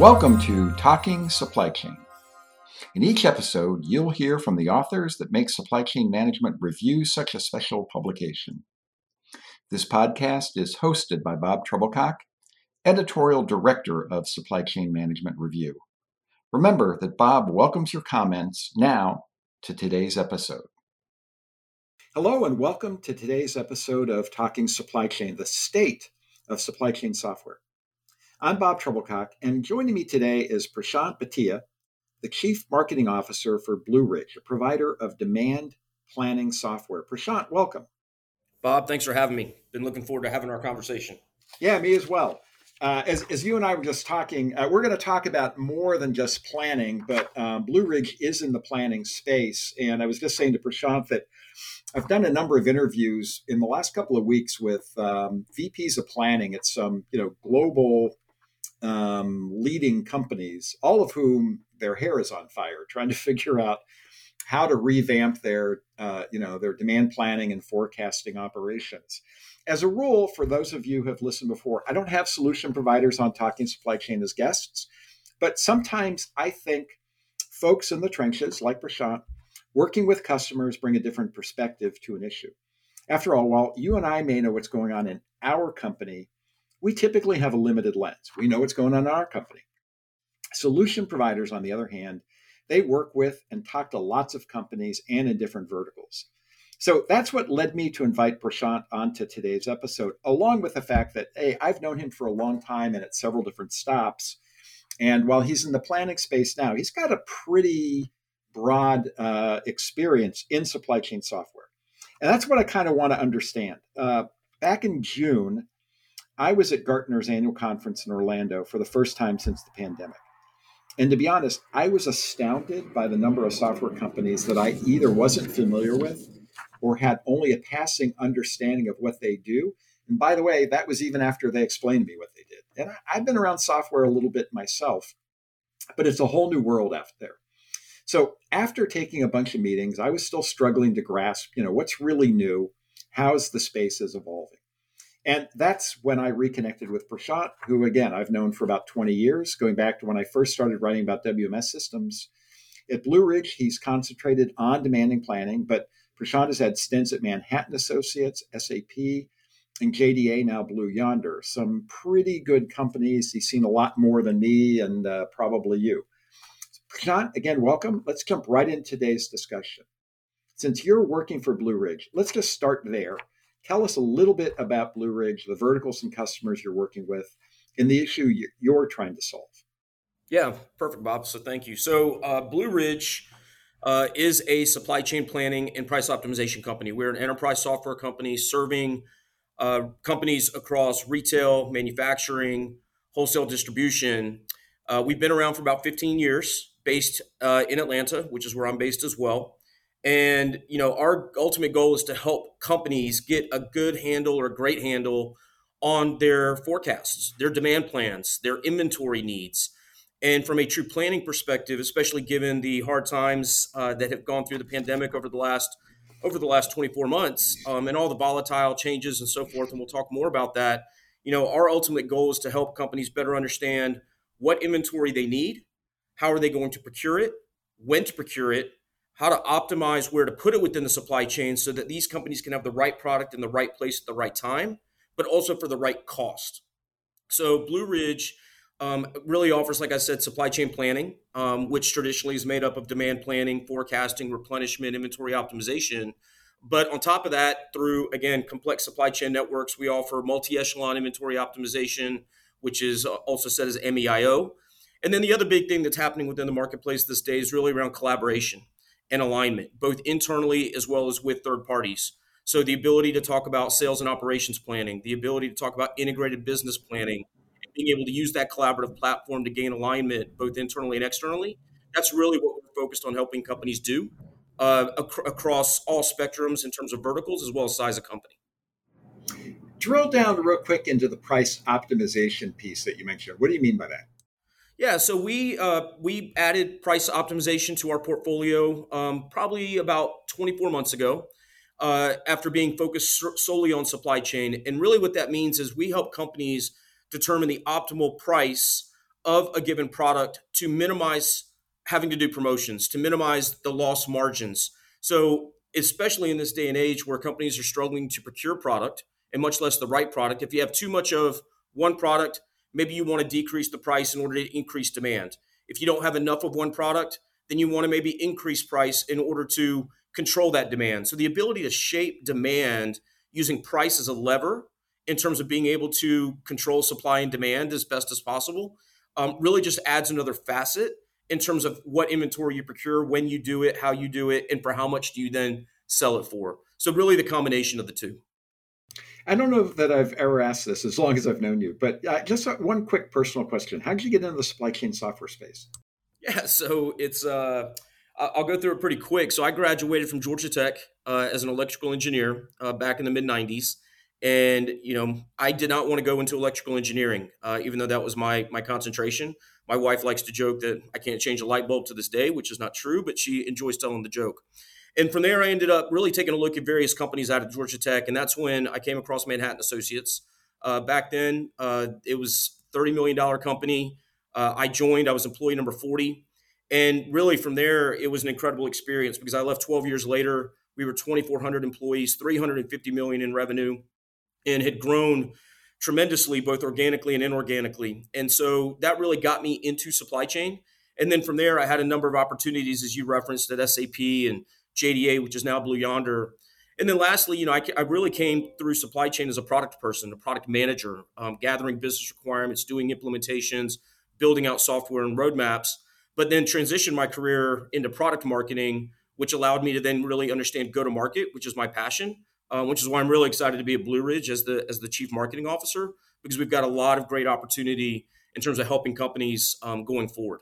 Welcome to Talking Supply Chain. In each episode, you'll hear from the authors that make supply chain management review such a special publication. This podcast is hosted by Bob Trebilcock, editorial director of Supply Chain Management Review. Remember that Bob welcomes your comments now to today's episode. Hello, and welcome to today's episode of Talking Supply Chain, the state of supply chain software. I'm Bob Trebilcock, and joining me today is Prashant Bhatia, the Chief Marketing Officer for Blue Ridge, a provider of demand planning software. Prashant, welcome. Bob, thanks for having me. Been looking forward to having our conversation. Yeah, me as well. Uh, as, as you and I were just talking, uh, we're going to talk about more than just planning, but um, Blue Ridge is in the planning space. And I was just saying to Prashant that I've done a number of interviews in the last couple of weeks with um, VPs of planning at some, you know, global um, leading companies, all of whom their hair is on fire, trying to figure out how to revamp their, uh, you know, their demand planning and forecasting operations. As a rule, for those of you who have listened before, I don't have solution providers on Talking Supply Chain as guests, but sometimes I think folks in the trenches, like Prashant, working with customers, bring a different perspective to an issue. After all, while you and I may know what's going on in our company, we typically have a limited lens. We know what's going on in our company. Solution providers, on the other hand, they work with and talk to lots of companies and in different verticals. So that's what led me to invite Prashant onto today's episode, along with the fact that, hey, I've known him for a long time and at several different stops. And while he's in the planning space now, he's got a pretty broad uh, experience in supply chain software. And that's what I kind of want to understand. Uh, back in June, I was at Gartner's annual conference in Orlando for the first time since the pandemic. And to be honest, I was astounded by the number of software companies that I either wasn't familiar with or had only a passing understanding of what they do. And by the way, that was even after they explained to me what they did. And I, have been around software a little bit myself, but it's a whole new world out there. So after taking a bunch of meetings, I was still struggling to grasp, you know, what's really new, how's the space is evolving. And that's when I reconnected with Prashant, who, again, I've known for about 20 years, going back to when I first started writing about WMS systems. At Blue Ridge, he's concentrated on demanding planning, but Prashant has had stints at Manhattan Associates, SAP, and JDA, now Blue Yonder. Some pretty good companies. He's seen a lot more than me and uh, probably you. Prashant, again, welcome. Let's jump right into today's discussion. Since you're working for Blue Ridge, let's just start there Tell us a little bit about Blue Ridge, the verticals and customers you're working with, and the issue you're trying to solve. Yeah, perfect, Bob. So thank you. So uh, Blue Ridge uh, is a supply chain planning and price optimization company. We're an enterprise software company serving uh, companies across retail, manufacturing, wholesale distribution. Uh, we've been around for about 15 years, based uh, in Atlanta, which is where I'm based as well. And you know, our ultimate goal is to help companies get a good handle or great handle on their forecasts, their demand plans, their inventory needs. And from a true planning perspective, especially given the hard times uh, that have gone through the pandemic over the last over the last 24 months, um, and all the volatile changes and so forth, and we'll talk more about that. You know, our ultimate goal is to help companies better understand what inventory they need, how are they going to procure it, when to procure it, how to optimize where to put it within the supply chain so that these companies can have the right product in the right place at the right time, but also for the right cost. So Blue Ridge um, really offers, like I said, supply chain planning, um, which traditionally is made up of demand planning, forecasting, replenishment, inventory optimization. But on top of that, through again complex supply chain networks, we offer multi-echelon inventory optimization, which is also said as MEIO. And then the other big thing that's happening within the marketplace this day is really around collaboration and alignment, both internally as well as with third parties. So, the ability to talk about sales and operations planning, the ability to talk about integrated business planning, being able to use that collaborative platform to gain alignment both internally and externally. That's really what we're focused on helping companies do uh, ac- across all spectrums in terms of verticals as well as size of company. Drill down real quick into the price optimization piece that you mentioned. What do you mean by that? Yeah, so we uh, we added price optimization to our portfolio um, probably about 24 months ago. Uh, after being focused solely on supply chain, and really what that means is we help companies determine the optimal price of a given product to minimize having to do promotions, to minimize the loss margins. So, especially in this day and age where companies are struggling to procure product and much less the right product, if you have too much of one product, maybe you want to decrease the price in order to increase demand. If you don't have enough of one product, then you want to maybe increase price in order to control that demand. So the ability to shape demand using price as a lever in terms of being able to control supply and demand as best as possible um, really just adds another facet in terms of what inventory you procure, when you do it, how you do it, and for how much do you then sell it for. So really the combination of the two. I don't know that I've ever asked this as long as I've known you, but uh, just one quick personal question: How did you get into the supply chain software space? Yeah, so it's uh, I'll go through it pretty quick. So I graduated from Georgia Tech uh, as an electrical engineer uh, back in the mid '90s, and you know I did not want to go into electrical engineering, uh, even though that was my my concentration. My wife likes to joke that I can't change a light bulb to this day, which is not true, but she enjoys telling the joke. And from there, I ended up really taking a look at various companies out of Georgia Tech, and that's when I came across Manhattan Associates. Uh, back then, uh, it was $30 million company. Uh, I joined, I was employee number 40. And really from there, it was an incredible experience because I left 12 years later. We were 2,400 employees, 350 million in revenue, and had grown tremendously, both organically and inorganically. And so that really got me into supply chain. And then from there, I had a number of opportunities, as you referenced, at SAP and JDA, which is now Blue Yonder. And then lastly, you know, I, I really came through supply chain as a product person, a product manager, um, gathering business requirements, doing implementations, building out software and roadmaps, but then transitioned my career into product marketing, which allowed me to then really understand go to market, which is my passion, uh, which is why I'm really excited to be at Blue Ridge as the as the chief marketing officer because we've got a lot of great opportunity in terms of helping companies um, going forward.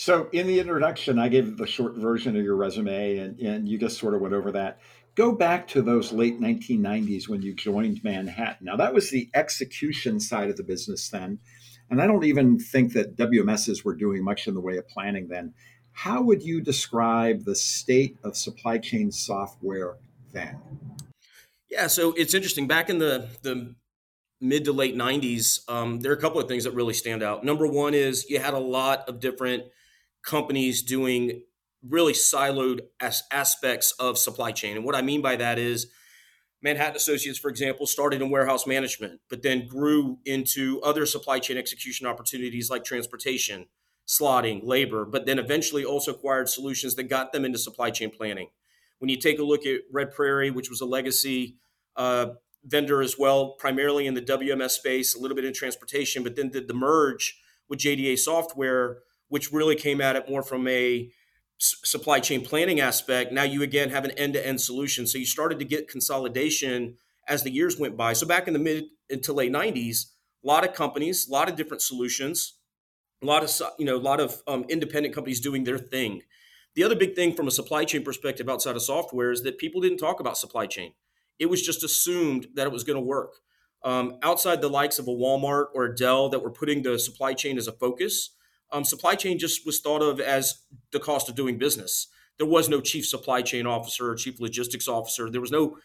So, in the introduction, I gave the short version of your resume, and, and you just sort of went over that. Go back to those late 1990s when you joined Manhattan. Now, that was the execution side of the business then. And I don't even think that WMSs were doing much in the way of planning then. How would you describe the state of supply chain software then? Yeah, so it's interesting. Back in the, the mid to late 90s, um, there are a couple of things that really stand out. Number one is you had a lot of different companies doing really siloed as aspects of supply chain. And what I mean by that is Manhattan Associates, for example, started in warehouse management, but then grew into other supply chain execution opportunities like transportation, slotting, labor, but then eventually also acquired solutions that got them into supply chain planning. When you take a look at Red Prairie, which was a legacy uh, vendor as well, primarily in the WMS space, a little bit in transportation, but then did the merge with JDA Software which really came at it more from a supply chain planning aspect. Now you again have an end to end solution. So you started to get consolidation as the years went by. So back in the mid to late 90s, a lot of companies, a lot of different solutions, a lot of you know, a lot of um, independent companies doing their thing. The other big thing from a supply chain perspective outside of software is that people didn't talk about supply chain. It was just assumed that it was going to work. Um, outside the likes of a Walmart or a Dell that were putting the supply chain as a focus, um, supply chain just was thought of as the cost of doing business. There was no chief supply chain officer or chief logistics officer. There was no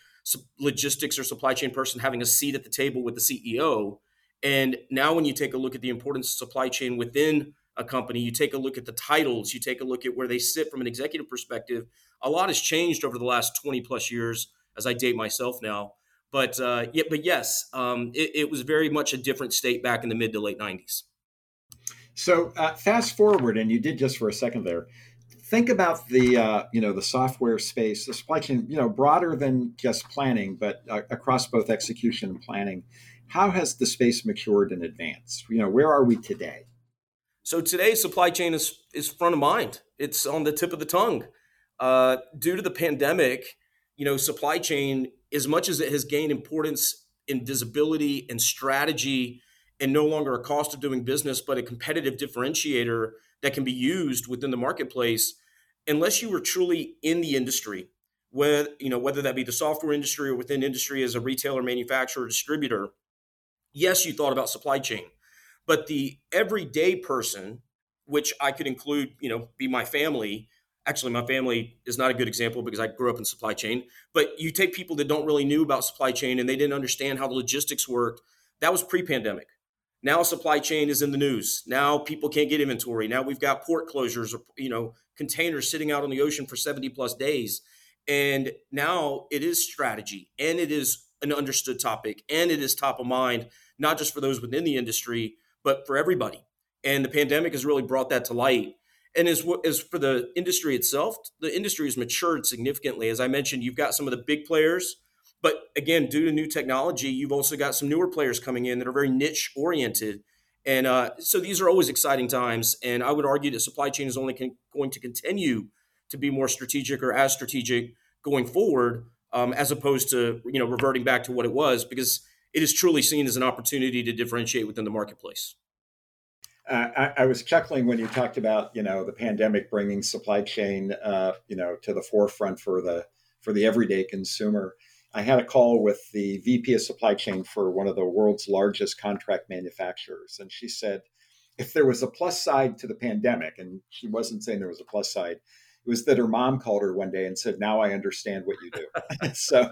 logistics or supply chain person having a seat at the table with the CEO. And now, when you take a look at the importance of supply chain within a company, you take a look at the titles, you take a look at where they sit from an executive perspective. A lot has changed over the last 20 plus years as I date myself now. But uh, yeah, but yes, um, it, it was very much a different state back in the mid to late 90s. So uh, fast forward, and you did just for a second there. Think about the uh, you know the software space, the supply chain, you know, broader than just planning, but uh, across both execution and planning. How has the space matured and advanced? You know, where are we today? So today, supply chain is is front of mind. It's on the tip of the tongue. Uh, due to the pandemic, you know, supply chain, as much as it has gained importance in visibility and strategy and no longer a cost of doing business, but a competitive differentiator that can be used within the marketplace, unless you were truly in the industry, whether you know whether that be the software industry or within industry as a retailer, manufacturer, distributor. Yes, you thought about supply chain, but the everyday person, which I could include, you know, be my family. Actually, my family is not a good example because I grew up in supply chain. But you take people that don't really knew about supply chain and they didn't understand how the logistics worked. That was pre-pandemic now supply chain is in the news. Now people can't get inventory. Now we've got port closures, or you know, containers sitting out on the ocean for 70 plus days. And now it is strategy and it is an understood topic and it is top of mind, not just for those within the industry, but for everybody. And the pandemic has really brought that to light. And as, as for the industry itself, the industry has matured significantly. As I mentioned, you've got some of the big players, but again, due to new technology, you've also got some newer players coming in that are very niche oriented. And uh, so these are always exciting times. And I would argue that supply chain is only con- going to continue to be more strategic or as strategic going forward, um, as opposed to you know reverting back to what it was, because it is truly seen as an opportunity to differentiate within the marketplace. Uh, I, I, was chuckling when you talked about you know the pandemic bringing supply chain uh, you know to the forefront for the for the everyday consumer. I had a call with the VP of supply chain for one of the world's largest contract manufacturers, and she said, if there was a plus side to the pandemic, and she wasn't saying there was a plus side, it was that her mom called her one day and said, "Now I understand what you do." so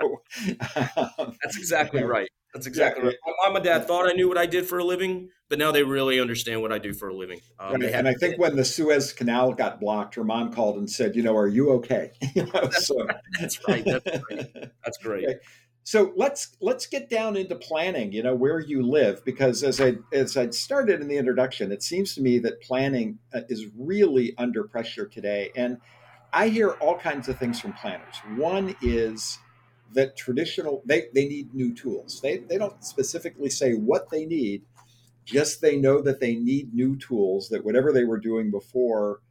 um, that's exactly right. That's exactly yeah, right. My mom and dad thought I knew what I did for a living, but now they really understand what I do for a living. Um, right. And I think when the Suez Canal got blocked, her mom called and said, "You know, are you okay?" you know, that's, so. right. that's right. That's great. That's great. Okay. So let's let's get down into planning. You know where you live, because as I as I started in the introduction, it seems to me that planning uh, is really under pressure today, and I hear all kinds of things from planners. One is that traditional they, they need new tools. They they don't specifically say what they need, just they know that they need new tools that whatever they were doing before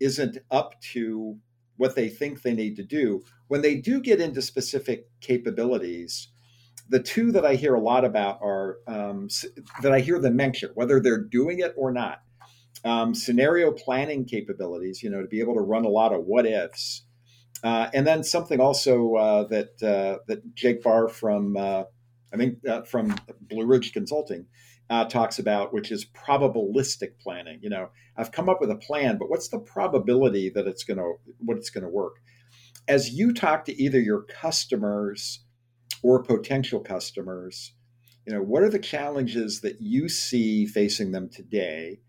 isn't up to what they think they need to do. When they do get into specific capabilities, the two that I hear a lot about are um, that I hear them mention, whether they're doing it or not. Um, scenario planning capabilities, you know, to be able to run a lot of what ifs, uh, and then something also uh, that uh, that Jake Barr from uh, I think uh, from Blue Ridge Consulting uh, talks about, which is probabilistic planning. You know, I've come up with a plan, but what's the probability that it's going to what it's going to work? As you talk to either your customers or potential customers, you know, what are the challenges that you see facing them today?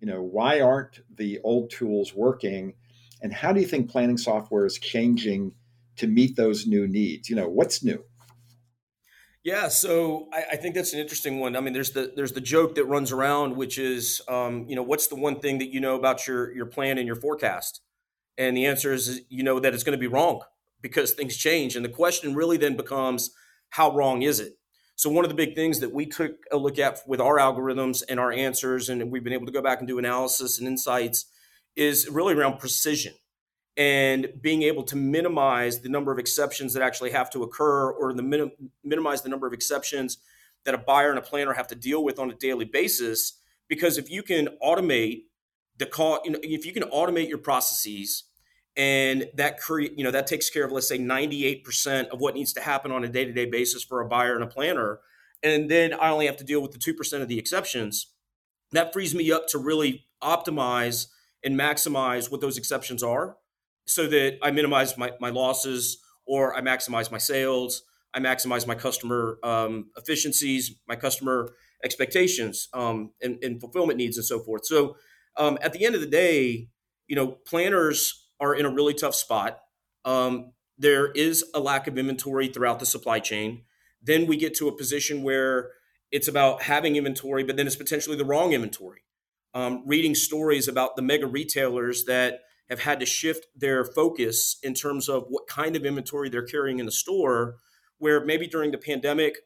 You know, why aren't the old tools working? And how do you think planning software is changing to meet those new needs? You know, what's new? Yeah, so I, I, think that's an interesting one. I mean, there's the there's the joke that runs around, which is, um, you know, what's the one thing that you know about your your plan and your forecast? And the answer is, you know, that it's going to be wrong because things change. And the question really then becomes, how wrong is it? So one of the big things that we took a look at with our algorithms and our answers, and we've been able to go back and do analysis and insights is really around precision and being able to minimize the number of exceptions that actually have to occur or the minim- minimize the number of exceptions that a buyer and a planner have to deal with on a daily basis. Because if you can automate the call you know, if you can automate your processes and that create you know that takes care of let's say 98% of what needs to happen on a day-to-day basis for a buyer and a planner and then i only have to deal with the 2% of the exceptions that frees me up to really optimize and maximize what those exceptions are so that I minimize my, my losses or I maximize my sales, I maximize my customer um, efficiencies, my customer expectations, um, and, and, fulfillment needs, and so forth. So, um, at the end of the day, you know, planners are in a really tough spot. Um, there is a lack of inventory throughout the supply chain. Then we get to a position where it's about having inventory, but then it's potentially the wrong inventory um, reading stories about the mega retailers that have had to shift their focus in terms of what kind of inventory they're carrying in the store, where maybe during the pandemic,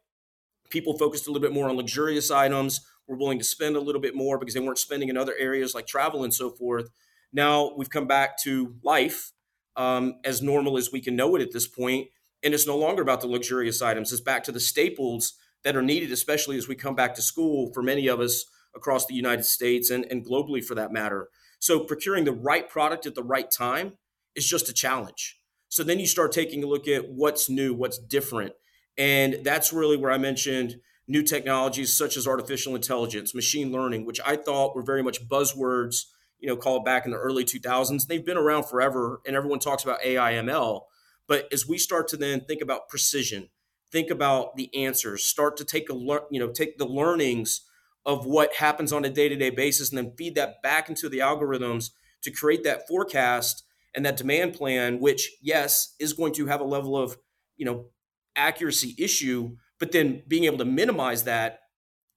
people focused a little bit more on luxurious items, were willing to spend a little bit more because they weren't spending in other areas like travel and so forth. Now we've come back to life um, as normal as we can know it at this point, and it's no longer about the luxurious items. It's back to the staples that are needed, especially as we come back to school for many of us across the United States and, and globally for that matter. So procuring the right product at the right time is just a challenge. So then you start taking a look at what's new, what's different. And that's really where I mentioned new technologies such as artificial intelligence, machine learning, which I thought were very much buzzwords, you know, called back in the early 2000s. They've been around forever and everyone talks about AI ML. But as we start to then think about precision, think about the answers, start to take a learn, you know, take the learnings of what happens on a day-to-day basis and then feed that back into the algorithms to create that forecast and that demand plan which yes is going to have a level of you know accuracy issue but then being able to minimize that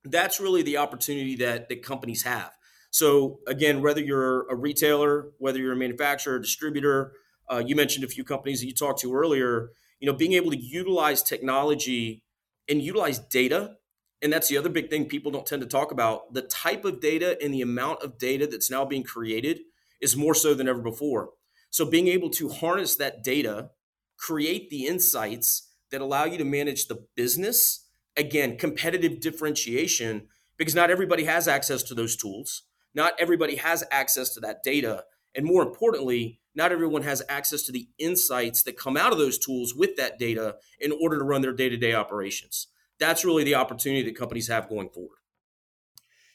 that's really the opportunity that that companies have. So again whether you're a retailer whether you're a manufacturer distributor uh, you mentioned a few companies that you talked to earlier you know being able to utilize technology and utilize data and that's the other big thing people don't tend to talk about. The type of data and the amount of data that's now being created is more so than ever before. So being able to harness that data create the insights that allow you to manage the business again competitive differentiation because not everybody has access to those tools. Not everybody has access to that data. And more importantly not everyone has access to the insights that come out of those tools with that data in order to run their day-to-day operations that's really the opportunity that companies have going forward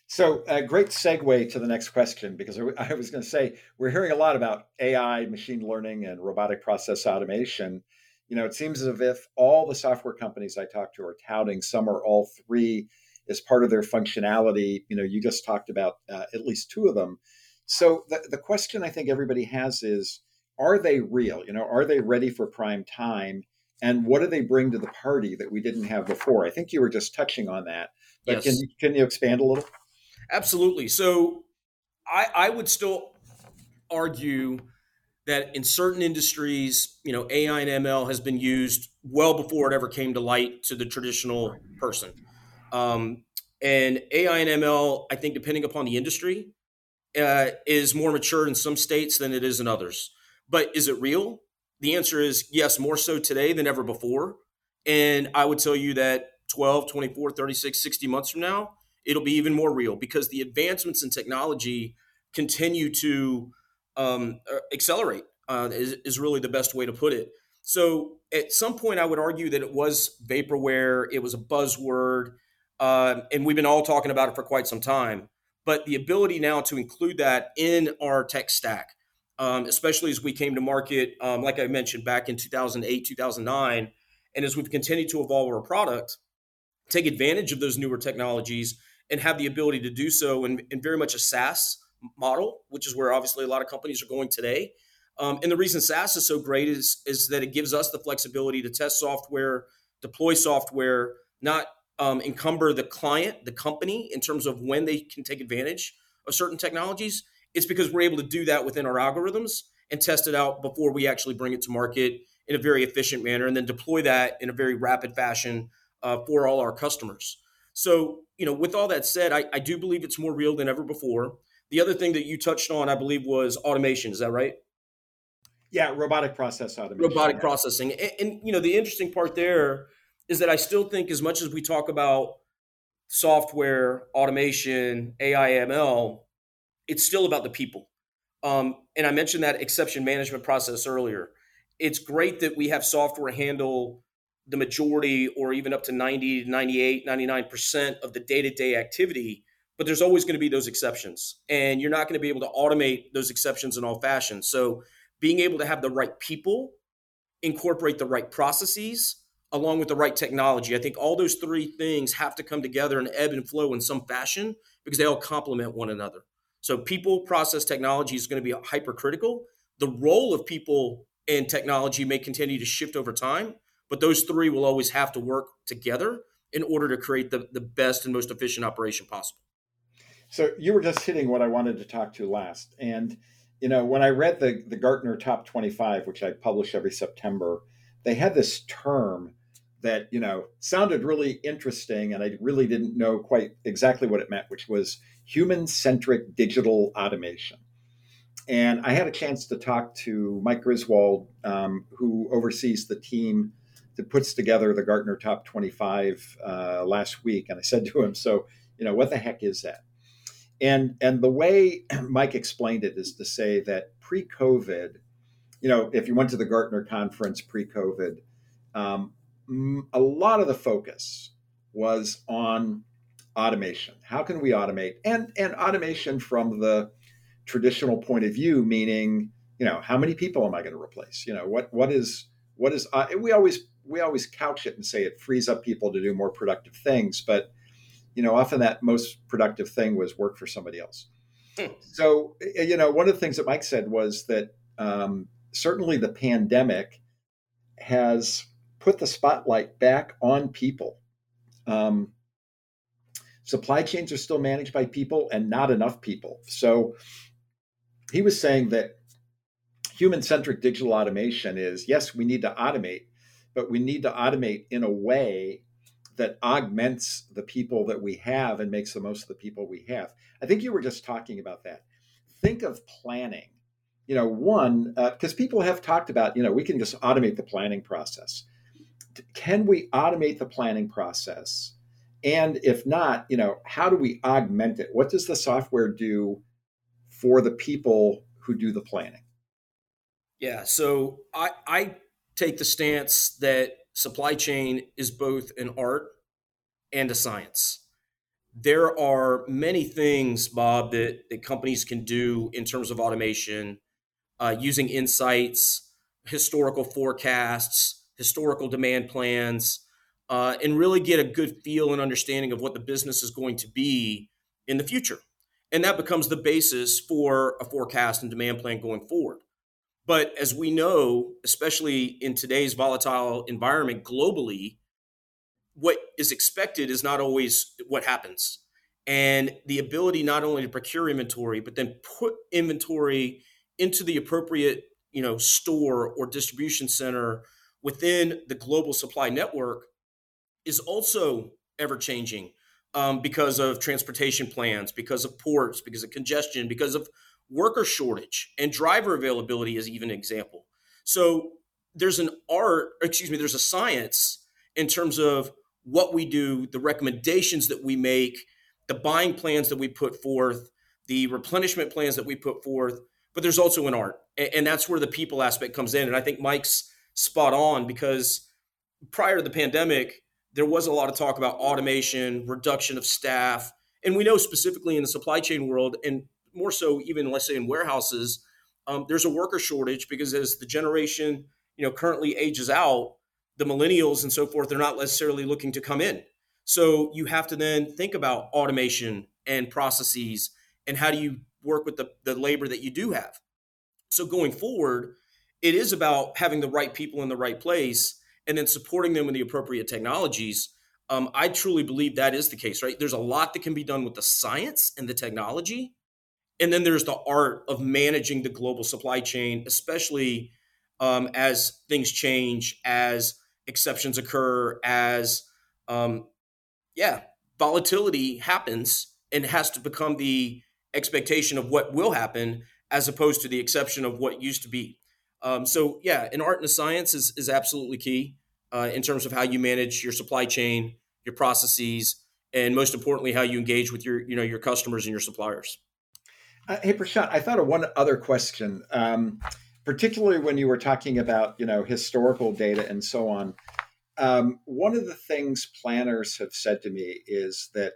so a great segue to the next question because i was going to say we're hearing a lot about ai machine learning and robotic process automation you know, it seems as if all the software companies I talk to are touting some or all three as part of their functionality. You know, you just talked about uh, at least two of them. So the, the question I think everybody has is, are they real? You know, are they ready for prime time? And what do they bring to the party that we didn't have before? I think you were just touching on that, but yes. can you, can you expand a little? Absolutely. So I, I would still argue that in certain industries, you know, AI and ML has been used well before it ever came to light to the traditional person. Um, and AI and ML, I think, depending upon the industry, uh, is more mature in some states than it is in others. But is it real? The answer is yes, more so today than ever before. And I would tell you that 12, 24, 36, 60 months from now, it'll be even more real because the advancements in technology continue to um, uh, accelerate uh, is, is really the best way to put it. So at some point, I would argue that it was vaporware, it was a buzzword, uh, and we've been all talking about it for quite some time. But the ability now to include that in our tech stack, um, especially as we came to market, um, like I mentioned back in 2008, 2009, and as we've continued to evolve our product, take advantage of those newer technologies and have the ability to do so in, in very much a SaaS model, which is where obviously a lot of companies are going today. Um, and the reason SaaS is so great is, is that it gives us the flexibility to test software, deploy software, not um, encumber the client, the company, in terms of when they can take advantage of certain technologies. It's because we're able to do that within our algorithms and test it out before we actually bring it to market in a very efficient manner and then deploy that in a very rapid fashion uh, for all our customers. So, you know, with all that said, I, I do believe it's more real than ever before. The other thing that you touched on, I believe, was automation. Is that right? Yeah, robotic process automation. Robotic yeah. processing. And, and, you know, the interesting part there is that I still think as much as we talk about software, automation, AI, ML, it's still about the people. Um, and I mentioned that exception management process earlier. It's great that we have software handle the majority or even up to 90, 98, 99% of the day-to-day activity but there's always going to be those exceptions and you're not going to be able to automate those exceptions in all fashions so being able to have the right people incorporate the right processes along with the right technology i think all those three things have to come together and ebb and flow in some fashion because they all complement one another so people process technology is going to be hypercritical the role of people and technology may continue to shift over time but those three will always have to work together in order to create the, the best and most efficient operation possible so you were just hitting what I wanted to talk to last. And, you know, when I read the, the Gartner Top 25, which I publish every September, they had this term that, you know, sounded really interesting. And I really didn't know quite exactly what it meant, which was human centric digital automation. And I had a chance to talk to Mike Griswold, um, who oversees the team that puts together the Gartner Top 25 uh, last week. And I said to him, So, you know, what the heck is that? And and the way Mike explained it is to say that pre-COVID, you know, if you went to the Gartner conference pre-COVID, um, a lot of the focus was on automation. How can we automate? And and automation from the traditional point of view, meaning, you know, how many people am I going to replace? You know, what what is what is uh, we always we always couch it and say it frees up people to do more productive things, but you know, often that most productive thing was work for somebody else. Hmm. So, you know, one of the things that Mike said was that um, certainly the pandemic has put the spotlight back on people. Um, supply chains are still managed by people and not enough people. So he was saying that human centric digital automation is yes, we need to automate, but we need to automate in a way that augments the people that we have and makes the most of the people we have. I think you were just talking about that. Think of planning. You know, one, because uh, people have talked about, you know, we can just automate the planning process. Can we automate the planning process? And if not, you know, how do we augment it? What does the software do for the people who do the planning? Yeah, so I, I take the stance that supply chain is both an art and a science. There are many things, Bob, that, that companies can do in terms of automation uh, using insights, historical forecasts, historical demand plans, uh, and really get a good feel and understanding of what the business is going to be in the future. And that becomes the basis for a forecast and demand plan going forward. But as we know, especially in today's volatile environment globally, what is expected is not always what happens. And the ability not only to procure inventory, but then put inventory into the appropriate, you know, store or distribution center within the global supply network is also ever changing um, because of transportation plans, because of ports, because of congestion, because of worker shortage and driver availability is even an example. So there's an art, excuse me, there's a science in terms of what we do, the recommendations that we make, the buying plans that we put forth, the replenishment plans that we put forth, but there's also an art. And that's where the people aspect comes in. And I think Mike's spot on because prior to the pandemic, there was a lot of talk about automation, reduction of staff. And we know specifically in the supply chain world, and more so even let's say in warehouses, um, there's a worker shortage because as the generation you know currently ages out, the millennials and so forth, they're not necessarily looking to come in. So you have to then think about automation and processes and how do you work with the, the labor that you do have. So going forward, it is about having the right people in the right place and then supporting them with the appropriate technologies. Um, I truly believe that is the case, right? There's a lot that can be done with the science and the technology, and then there's the art of managing the global supply chain, especially um, as things change, as exceptions occur, as um, yeah, volatility happens and has to become the expectation of what will happen as opposed to the exception of what used to be. Um, so yeah, an art and a science is is absolutely key uh, in terms of how you manage your supply chain, your processes, and most importantly, how you engage with your you know your customers and your suppliers. Uh, hey, Prashant, I thought of one other question, um, particularly when you were talking about you know historical data and so on. Um, one of the things planners have said to me is that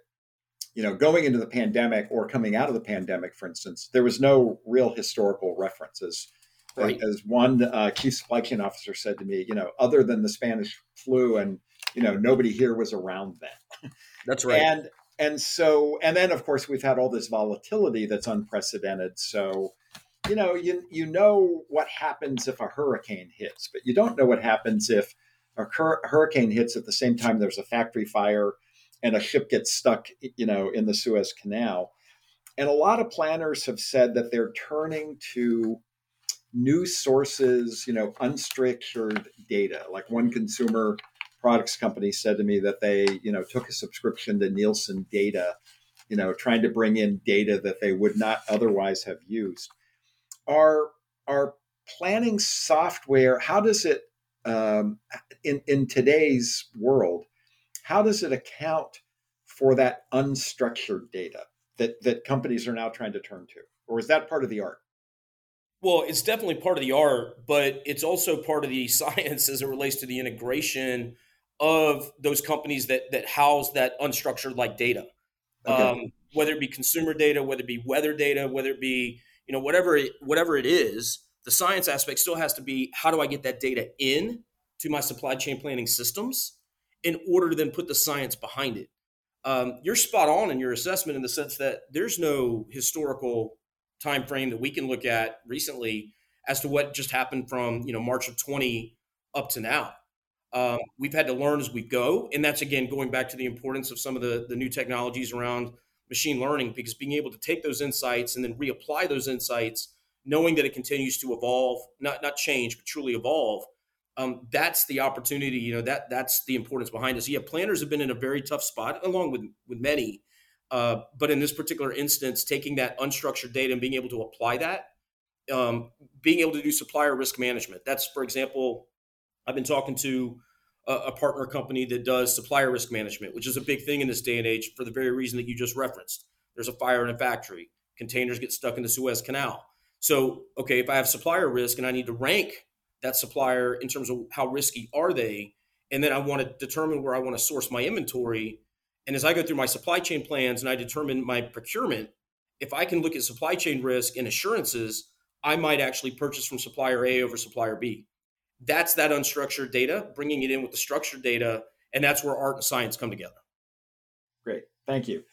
you know going into the pandemic or coming out of the pandemic, for instance, there was no real historical references. Right. As one uh, chief supply chain officer said to me, you know, other than the Spanish flu, and you know, nobody here was around then. That's right. And and so and then of course we've had all this volatility that's unprecedented so you know you you know what happens if a hurricane hits but you don't know what happens if a hurricane hits at the same time there's a factory fire and a ship gets stuck you know in the Suez Canal and a lot of planners have said that they're turning to new sources you know unstructured data like one consumer products company said to me that they, you know, took a subscription to Nielsen data, you know, trying to bring in data that they would not otherwise have used. Our our planning software, how does it um, in in today's world, how does it account for that unstructured data that that companies are now trying to turn to, or is that part of the art? Well, it's definitely part of the art, but it's also part of the science as it relates to the integration of those companies that that house that unstructured like data, okay. um, whether it be consumer data, whether it be weather data, whether it be you know whatever it, whatever it is. The science aspect still has to be how do I get that data in to my supply chain planning systems in order to then put the science behind it. um, you're spot on in your assessment in the sense that there's no historical time frame that we can look at recently as to what just happened from you know March of 20 up to now. Um, we've had to learn as we go, and that's again going back to the importance of some of the the new technologies around machine learning, because being able to take those insights and then reapply those insights, knowing that it continues to evolve, not not change, but truly evolve. Um, that's the opportunity. You know that that's the importance behind us. Yeah, planners have been in a very tough spot, along with with many. Uh, but in this particular instance, taking that unstructured data and being able to apply that, um, being able to do supplier risk management. That's, for example, I've been talking to a, a, partner company that does supplier risk management, which is a big thing in this day and age for the very reason that you just referenced. There's a fire in a factory, containers get stuck in the Suez Canal. So, okay, if I have supplier risk and I need to rank that supplier in terms of how risky are they, and then I want to determine where I want to source my inventory, and as I go through my supply chain plans and I determine my procurement, if I can look at supply chain risk and assurances, I might actually purchase from supplier A over supplier B. That's that unstructured data, bringing it in with the structured data, and that's where art and science come together. Great, thank you.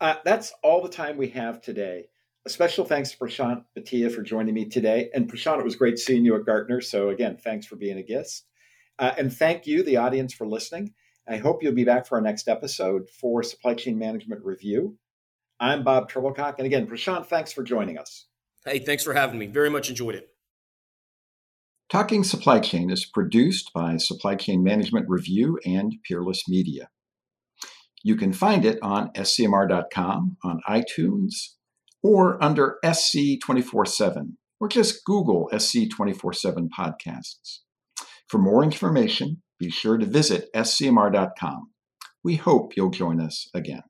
Uh, that's all the time we have today. A special thanks to Prashant Bhatia for joining me today. And Prashant, it was great seeing you at Gartner. So again, thanks for being a guest. Uh, and thank you, the audience, for listening. I hope you'll be back for our next episode for Supply Chain Management Review. I'm Bob Trebilcock. And again, Prashant, thanks for joining us. Hey, thanks for having me. Very much enjoyed it. Talking Supply Chain is produced by Supply Chain Management Review and Peerless Media. You can find it on scmr.com, on iTunes, or under SC 24 7, or just Google SC 24 7 podcasts. For more information, be sure to visit scmr.com. We hope you'll join us again.